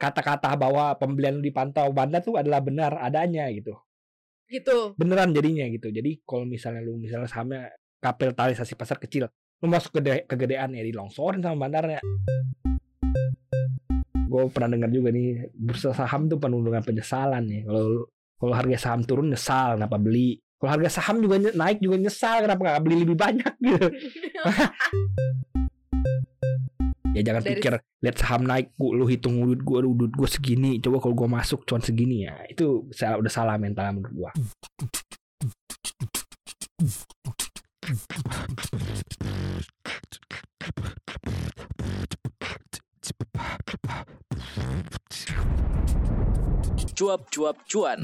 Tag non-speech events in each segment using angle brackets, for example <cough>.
kata-kata bahwa pembelian lu dipantau bandar tuh adalah benar adanya gitu. Gitu. Beneran jadinya gitu. Jadi kalau misalnya lu misalnya sahamnya kapitalisasi pasar kecil, lu masuk ke kegedean ya dilongsorin sama bandarnya. Gue pernah dengar juga nih bursa saham tuh penuh dengan penyesalan nih. Kalau kalau harga saham turun nyesal kenapa beli. Kalau harga saham juga naik juga nyesal kenapa nggak beli lebih banyak gitu. <laughs> <laughs> ya jangan Dari- pikir lihat saham naik gua, lu hitung duit gue duit gue segini coba kalau gue masuk cuan segini ya itu salah- udah salah mental menurut gue Cuap-cuap cuan.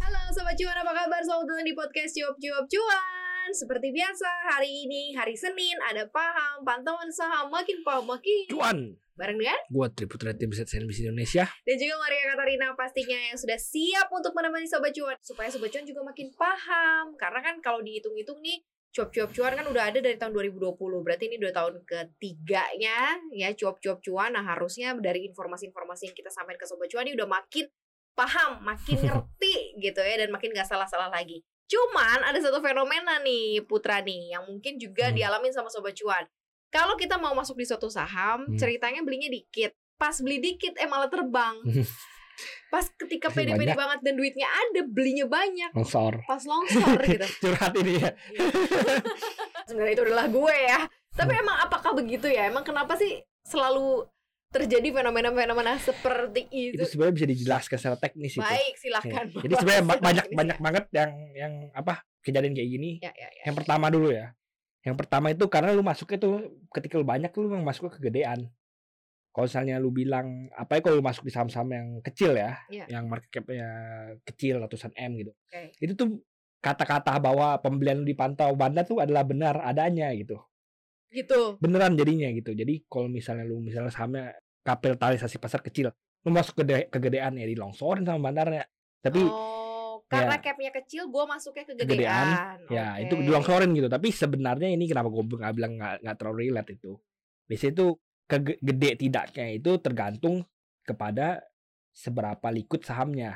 Halo Sobat Cuan, apa kabar? Selamat datang di podcast Cuap Cuap Cuan Seperti biasa, hari ini, hari Senin, ada paham, pantauan saham, makin paham, makin cuan. Bareng dengan gue Triputra tim riset CNBC Indonesia. Dan juga Maria Katarina pastinya yang sudah siap untuk menemani Sobat Cuan. Supaya Sobat Cuan juga makin paham. Karena kan kalau dihitung-hitung nih Cuap-cuap cuan kan udah ada dari tahun 2020 Berarti ini udah tahun ketiganya. Ya Cuap-cuap cuan. Nah harusnya dari informasi-informasi yang kita sampaikan ke Sobat Cuan ini udah makin paham Makin <laughs> ngerti gitu ya. Dan makin gak salah-salah lagi Cuman ada satu fenomena nih Putra nih Yang mungkin juga Hmm. dialamin sama Sobat Cuan. Kalau kita mau masuk di suatu saham Hmm. Ceritanya belinya dikit. Pas beli dikit eh malah terbang. Pas ketika <laughs> pede-pede banget dan duitnya ada Belinya banyak. Longsor. Pas longsor gitu. <laughs> Curhat ini ya. <laughs> Sebenarnya itu adalah gue ya. Tapi emang apakah begitu ya? Emang kenapa sih selalu terjadi fenomena-fenomena seperti itu, itu sebenarnya bisa dijelaskan secara teknis itu. Baik Ya. silahkan jadi sebenarnya ba- <laughs> banyak Ini banyak ya. banget yang yang apa kejadian kayak gini. Ya ya ya. Yang pertama dulu ya. Yang pertama itu karena lu masuknya tuh ketika lu banyak lu memang masuk ke kegedean. Kalau misalnya lu bilang apa ya kalau lu masuk di saham-saham yang kecil ya Iya. yang market capnya kecil ratusan m gitu. Oke. itu tuh kata-kata bahwa pembelian lu dipantau bandar tuh adalah benar adanya gitu gitu beneran jadinya gitu jadi kalau misalnya lu misalnya sahamnya kapitalisasi pasar kecil lu masuk ke kegedean ya dilongsorin sama bandarnya tapi oh karena ya. capnya kecil gue masuknya ke Kegedean, gedean ya Oke. itu dilongsorin gitu tapi sebenarnya ini kenapa gue nggak bilang nggak terlalu relate itu biasanya itu kege- gede tidaknya itu tergantung kepada seberapa liquid sahamnya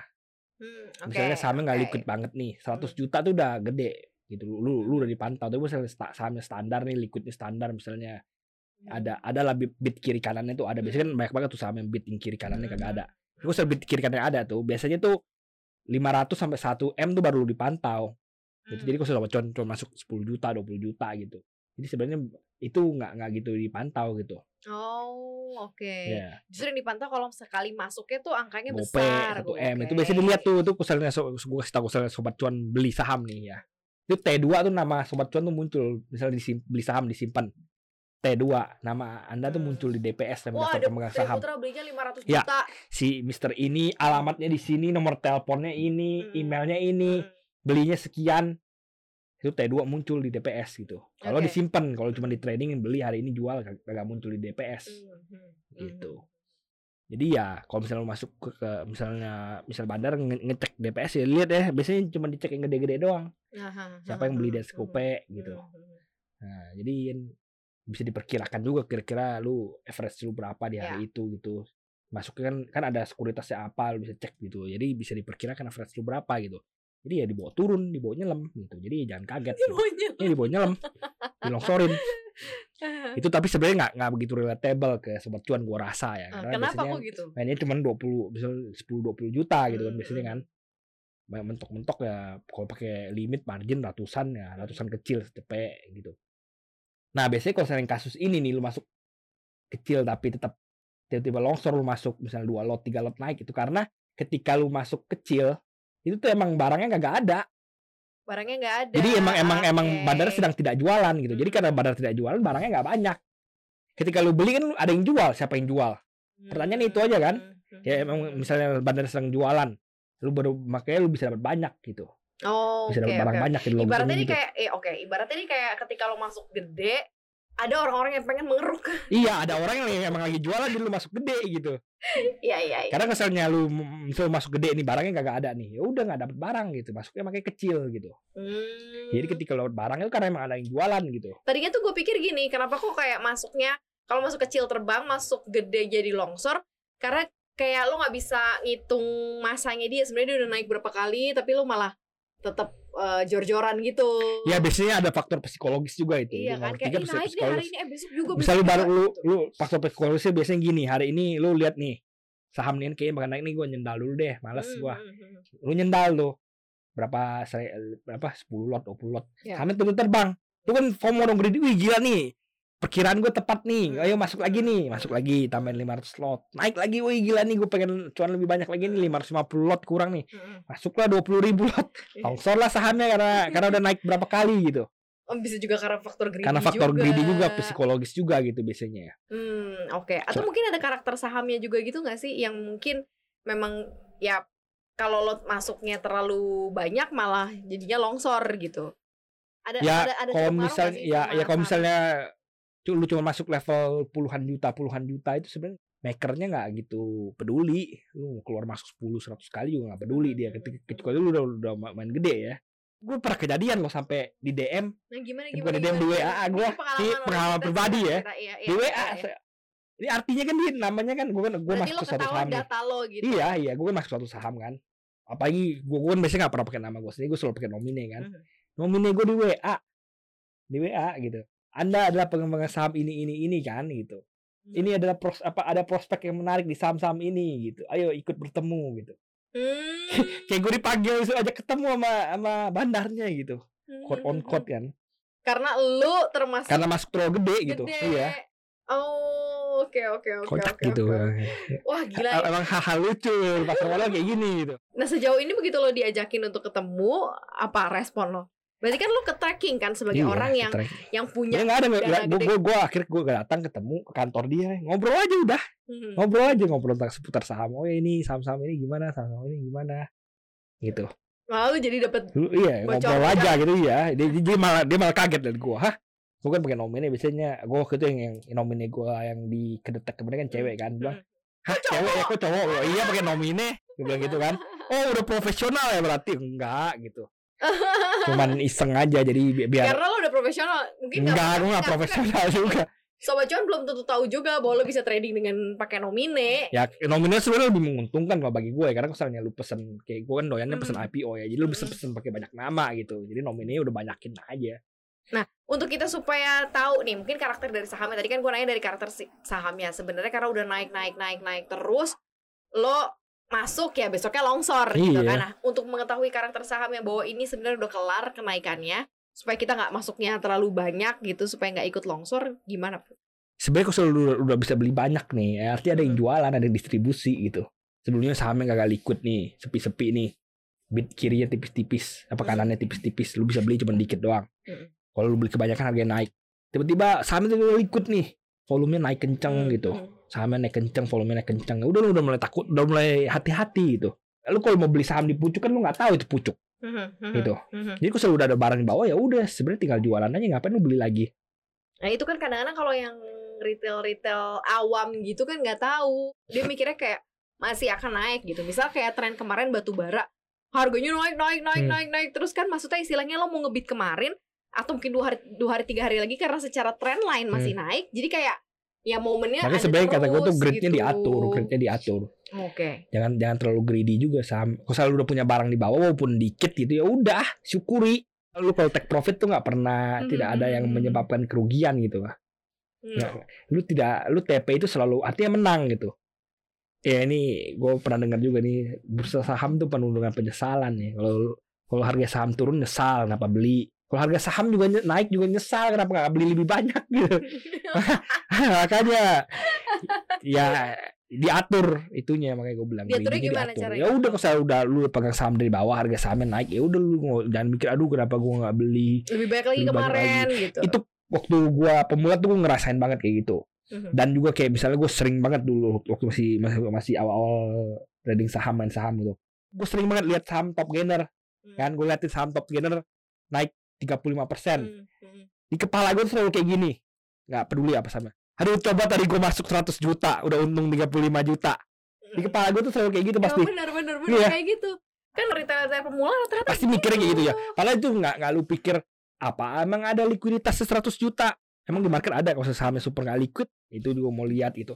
Hmm, oke, misalnya sahamnya nggak oke. liquid banget nih 100 Hmm. juta tuh udah gede gitu lu lu udah dipantau tapi misalnya sahamnya standar nih liquidnya standar misalnya Hmm. ada ada lah bit, bit kiri kanannya tuh ada biasanya kan banyak banget tuh saham yang bit yang kiri kanannya kagak ada Terus kalau bit kiri kanannya ada tuh biasanya tuh 500 sampai 1 m tuh baru lu dipantau gitu. Hmm. Jadi kalau sudah con cuma masuk 10 juta, 20 juta gitu. Jadi sebenarnya itu nggak nggak gitu dipantau gitu. oh oke Ya. justru yang dipantau kalau sekali masuknya tuh angkanya Gope besar 1 m itu biasanya dilihat tuh tuh misalnya so, gue kasih tahu misalnya sobat cuan beli saham nih ya. Itu T2 tuh nama sobat cuan tuh muncul misalnya disim, beli saham disimpan. T2 nama Anda tuh Hmm. muncul di DPS dan daftar pemegang saham. Putra belinya 500 Ya. juta. Si Mister ini alamatnya di sini, nomor teleponnya ini, Hmm. emailnya ini, Hmm. belinya sekian. Itu T2 muncul di DPS gitu. Kalau Oke. disimpan, kalau cuma di trading beli hari ini jual kag- kagak muncul di DPS Hmm, hmm, gitu. Hmm. Jadi ya kalau misalnya lu masuk ke, ke misalnya misal bandar nge- ngecek DPS ya lihat ya biasanya cuma dicek yang gede-gede doang. Aha, Siapa yang beli aha, dari Skope hmm, gitu. hmm, hmm. Nah, jadi bisa diperkirakan juga kira-kira lu average lu berapa di hari itu gitu. Masuknya kan kan ada sekuritasnya apa lu bisa cek gitu. Jadi bisa diperkirakan average lu berapa gitu. Jadi ya dibawa turun, dibawa nyelam gitu. Jadi jangan kaget. <laughs> Gitu. Ini dibawa nyelam, <laughs> dilongsorin. <laughs> Itu tapi sebenarnya nggak nggak begitu relatable ke sobat cuan gua rasa ya. Ah, Karena Kenapa biasanya kok gitu? mainnya cuma 20 misal 10 20 juta gitu kan Hmm, biasanya hmm. kan. Banyak mentok-mentok ya kalau pakai limit margin ratusan ya, ratusan kecil cepet gitu. Nah, biasanya kalau sering kasus ini nih lu masuk kecil tapi tetap tiba-tiba longsor lu masuk misalnya dua lot, tiga lot naik itu karena ketika lu masuk kecil itu tuh emang barangnya kagak ada. Barangnya nggak ada. Jadi emang emang emang Oke. bandar sedang tidak jualan gitu. Jadi karena Hmm. bandar tidak jualan barangnya nggak banyak. Ketika lu beli kan ada yang jual, siapa yang jual? pertanyaan itu aja kan? Hmm, Ya hmm, emang hmm. misalnya bandar sedang jualan, lu baru makanya lu bisa dapat banyak gitu. Oh, Bisa oke dapat barang oke. banyak gitu. Ibaratnya ini gitu. kayak eh oke, ibaratnya ini kayak ketika lo masuk gede, ada orang-orang yang pengen mengeruk. <laughs> Iya, ada orang yang emang lagi jualan jadi lu masuk gede gitu. Iya iya iya. Karena misalnya lu misal masuk gede nih barangnya kagak ada nih. Ya udah nggak dapat barang gitu. Masuknya makanya kecil gitu. Hmm. Jadi ketika lu dapat barang itu karena emang ada yang jualan gitu. Tadinya tuh gue pikir gini, kenapa kok kayak masuknya kalau masuk kecil terbang, masuk gede jadi longsor, karena kayak lo nggak bisa ngitung masanya dia sebenarnya dia udah naik berapa kali tapi lo malah tetap eh, jor-joran gitu Ya biasanya ada faktor psikologis juga itu. iya kan kayak tiga "Ih, pasti naik deh hari ini eh besok juga Misalnya baru juga," lu gitu. lu faktor psikologisnya biasanya gini, hari ini lu lihat nih saham nih kayaknya bakal naik nih gue nyendal dulu deh, males Hmm, gua. hmm, hmm. Lu nyendal tuh berapa seri, berapa 10 lot, 20 lot. Ya. Sahamnya turun terbang. Itu kan FOMO dong greedy. Wih gila nih. Perkiraan gue tepat nih. Hmm. Ayo masuk lagi nih, masuk lagi tambahin 500 lot. Naik lagi, wih gila nih gue pengen cuan lebih banyak lagi nih 550 lot kurang nih. Hmm, Masuklah 20 ribu lot. <laughs> Longsor lah sahamnya karena karena udah naik berapa kali gitu. Oh, bisa juga karena faktor greedy Karena faktor juga. greedy juga psikologis juga gitu biasanya. Hmm, oke. Atau So- mungkin ada karakter sahamnya juga gitu nggak sih yang mungkin memang ya kalau lo masuknya terlalu banyak malah jadinya longsor gitu. Ada ya ada ada kalau misalnya ya ya kalau misalnya lu cuma masuk level puluhan juta puluhan juta itu sebenarnya makernya nggak gitu peduli lu keluar masuk 10 100 kali juga nggak peduli dia ketika kecuali lu udah udah ma- main gede ya gue pernah kejadian loh sampai di DM Nah, gimana gimana? bukan di DM di? WA gua. Ini pengalaman pribadi ya. iya, iya, di WA iya. ini artinya kan dia namanya kan gue kan gue masuk satu saham data lo gitu. iya iya gue kan masuk suatu saham kan apalagi gue kan biasanya nggak pernah pakai nama gue sendiri gue selalu pakai nomine kan Mhm. nomine gue di WA di WA gitu anda adalah pengembangan saham ini ini ini kan gitu Hmm. ini adalah pros apa ada prospek yang menarik di saham-saham ini gitu ayo ikut bertemu gitu Hmm. <laughs> kayak gue dipanggil suruh aja ketemu sama sama bandarnya gitu quote on quote kan Karena lo termasuk karena masuk terlalu gede gitu gede. iya Oh, oke oke oke kocak oke, gitu oke. <laughs> Wah, gila. ya. emang hal-hal lucu pas kayak gini gitu Nah, sejauh ini begitu lo diajakin untuk ketemu, apa respon lo? Berarti kan lo ke tracking kan sebagai Iya, orang yang yang ya punya nggak ada gue gede. gue gue akhirnya gue datang ketemu ke kantor dia. Ngobrol aja udah. Hmm. ngobrol aja ngobrol tentang seputar saham. Oh ini saham-saham ini gimana saham-saham ini gimana? Gitu. Lalu jadi dapat Lu, iya ngobrol bocor. aja gitu ya dia, dia, dia malah dia malah kaget dari gua. Hah? Gua kan pakai nomine biasanya. Gua waktu itu yang, yang nomine gua yang di kedetek kemarin kan cewek kan. Bilang hah cewek? ya kok cowok? Gua, iya pakai nomine gua bilang gitu kan. <laughs> Oh udah profesional ya berarti? Enggak gitu cuman iseng aja jadi bi- biar karena lo udah profesional. Mungkin enggak nggak- gua nggak nggak- profesional juga Sobat cuan belum tentu tahu juga bahwa lo bisa trading dengan pakai nomine. ya nomine sebenarnya lebih menguntungkan kalau bagi gue karena kalau misalnya lu pesen kayak gue kan doyannya pesen Hmm. IPO ya jadi lu pesen Hmm. pesen pakai banyak nama gitu jadi nomine udah banyakin aja Untuk kita supaya tahu nih, mungkin karakter dari sahamnya. Tadi kan gue nanya dari karakter sahamnya. Sebenarnya karena udah naik naik naik naik terus, lo masuk ya besoknya longsor gitu Iya. kan. Nah, untuk mengetahui karakter sahamnya bahwa ini sebenarnya udah kelar kenaikannya, supaya kita nggak masuknya terlalu banyak gitu, supaya nggak ikut longsor, gimana? sebenarnya kalau udah, udah bisa beli banyak nih ya, artinya ada yang Hmm. jualan ada yang distribusi gitu sebelumnya sahamnya gak liquid nih sepi-sepi nih bid kirinya tipis-tipis apa Hmm. kanannya tipis-tipis lu bisa beli cuma dikit doang Hmm. kalau lu beli kebanyakan harganya naik tiba-tiba sahamnya udah liquid nih volumenya naik kenceng gitu. Sahamnya naik kenceng volumenya naik kenceng udah lu udah mulai takut udah mulai hati-hati gitu lu kalau mau beli saham di pucuk kan lu nggak tahu itu pucuk Hmm, hmm, Gitu. hmm. jadi kalau selalu udah ada barang di bawah ya udah sebenarnya tinggal jualan aja ngapain lu beli lagi Nah itu kan kadang-kadang kalau yang retail-retail awam gitu kan nggak tahu. Dia <laughs> mikirnya kayak masih akan naik gitu. Misal kayak tren kemarin batu bara. Harganya naik, naik, naik, Hmm. naik, naik. Terus kan maksudnya istilahnya lo mau ngebit kemarin. Atau mungkin dua hari, dua hari tiga hari lagi karena secara trend line masih naik. Jadi kayak ya momennya Hmm. makanya sebenarnya kata gue tuh grade-nya gitu. diatur grade-nya diatur Oke. jangan jangan terlalu greedy juga saham kalau selalu udah punya barang di bawah walaupun dikit gitu ya udah syukuri lu kalau take profit tuh nggak pernah Mhm, tidak ada yang mhm. menyebabkan kerugian gitu Hmm. Ya, lu tidak lu TP itu selalu artinya menang gitu ya ini gue pernah dengar juga nih bursa saham tuh penuh dengan penyesalan ya kalau kalau harga saham turun nyesal kenapa beli kalau harga saham juga naik juga nyesal kenapa nggak beli lebih banyak <laughs> gitu <laughs> makanya ya diatur itunya makanya gue bilang Diaturnya gimana diatur. ya udah kalau saya udah lu pegang saham dari bawah harga sahamnya naik ya udah lu jangan mikir aduh kenapa gue nggak beli Lebih banyak lagi Lebih kemarin gitu. itu waktu gua pemula tuh gue ngerasain banget kayak gitu Mhm. dan juga kayak misalnya gue sering banget dulu waktu masih masih masih awal-awal trading saham main saham gitu gue sering banget lihat saham top gainer Hmm. kan gue liatin saham top gainer naik 35% Hmm, hmm. di kepala gue selalu kayak gini nggak peduli apa sama aduh coba tadi gue masuk 100 juta udah untung 35 juta di kepala gue tuh selalu kayak gitu pasti Ya, benar benar benar Iya. kayak gitu. Kan retail-retail pemula rata-rata pasti mikirnya kayak gitu ya gitu. karena itu nggak nggak lu pikir apa emang ada likuiditas 100 juta emang di market ada kalau sahamnya super nggak liquid itu juga mau lihat Hmm.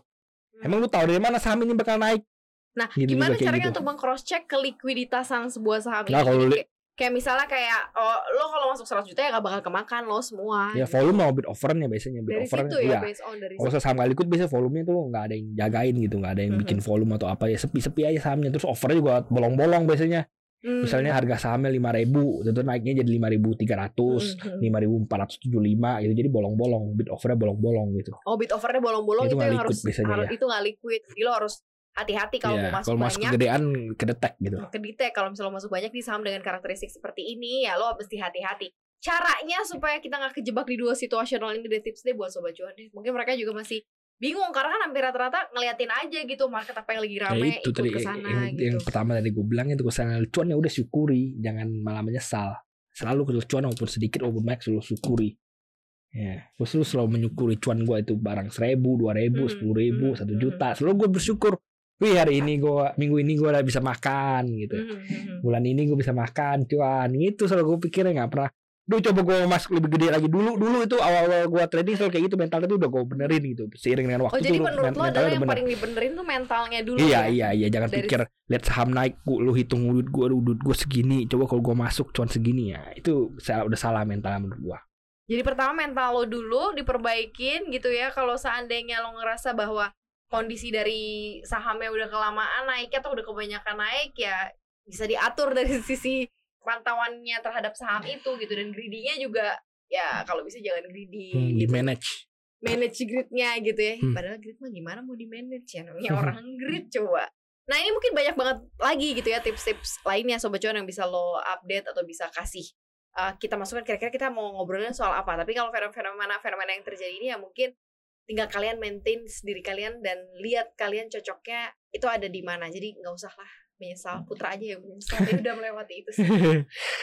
emang lu tahu dari mana saham ini bakal naik Nah, Gitu gimana caranya gitu. untuk meng-cross check ke likuiditasan sebuah saham Nah, ini? kalau li- kayak, misalnya kayak oh, lo kalau masuk 100 juta ya gak bakal kemakan lo semua. Ya volume mau bid offernya biasanya bid dari offer situ ya, based on dari Kalau saham kali ikut biasanya volumenya tuh nggak ada yang jagain gitu, nggak ada yang Mhm. bikin volume atau apa ya sepi-sepi aja sahamnya. Terus offernya juga bolong-bolong biasanya. Hmm. Misalnya harga sahamnya lima ribu, tentu naiknya jadi lima ribu tiga ratus, lima ribu empat ratus tujuh lima gitu. Jadi bolong-bolong, bid offernya bolong-bolong gitu. Oh, bid offernya bolong-bolong Itu itu, yang harus, biasanya harus ya. itu nggak liquid. Jadi lo harus hati-hati kalau Iya, mau masuk kalau masuk banyak. kegedean kedetek gitu. ke detail kalau misalnya masuk banyak di saham dengan karakteristik seperti ini ya lo mesti hati-hati caranya supaya kita nggak kejebak di dua situasional ini deh tips deh buat sobat cuan deh mungkin mereka juga masih bingung karena kan hampir rata-rata ngeliatin aja gitu market apa yang lagi Ya rame itu ikut tadi ke sana yang, gitu yang pertama tadi gue bilang itu kesalahan cuan ya udah syukuri, jangan malah menyesal. Selalu kalau cuan walaupun sedikit walaupun banyak selalu syukuri. Ya, gue selalu selalu menyukuri cuan gue itu barang seribu, dua ribu, Hmm, sepuluh ribu, hmm, satu hmm. juta. Selalu gue bersyukur. Wih hari ini gue minggu ini gue udah bisa makan gitu. Mhm, mhm. Bulan ini gue bisa makan cuan. Itu selalu gue pikirnya nggak pernah. Duh coba gue masuk lebih gede lagi dulu dulu itu awal-awal gue trading selalu kayak gitu mental itu udah gue benerin gitu seiring dengan waktu oh jadi tuh menurut men- lo mentalnya adalah yang bener. paling dibenerin tuh mentalnya dulu Iya ya? iya iya jangan Dari- pikir lihat saham naik gua- lu hitung duit gua aduh, duit gua segini coba kalau gua masuk cuan segini ya itu sa- udah salah mental menurut gua Jadi pertama mental lo dulu diperbaikin gitu ya. Kalau seandainya lo ngerasa bahwa kondisi dari sahamnya udah kelamaan naik atau udah kebanyakan naik ya bisa diatur dari <laughs> sisi pantauannya terhadap saham itu gitu dan greedy-nya juga ya kalau bisa jangan greedy hmm, di gitu. manage manage greed-nya gitu ya. Hmm. Padahal greed mah gimana mau di manage ya namanya orang greed coba. Nah ini mungkin banyak banget lagi gitu ya tips-tips lainnya sobat cuan yang bisa lo update atau bisa kasih uh, kita masukkan kira-kira kita mau ngobrolin soal apa. Tapi kalau fenomena fenomena yang terjadi ini ya mungkin tinggal kalian maintain diri kalian dan lihat kalian cocoknya itu ada di mana. Jadi nggak usah lah menyesal putra aja yang menyesal <laughs> dia udah melewati itu sih.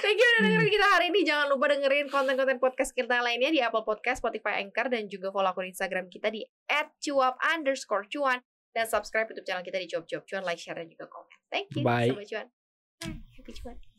Thank you udah dengerin kita hari ini. Jangan lupa dengerin konten-konten podcast kita lainnya di Apple Podcast, Spotify, Anchor, dan juga follow akun Instagram kita di @cuap underscore cuan dan subscribe YouTube channel kita di Cuap Cuap Cuan, like, share, dan juga komen. Thank you, Bye. Sobat Cuan. Bye, happy cuan.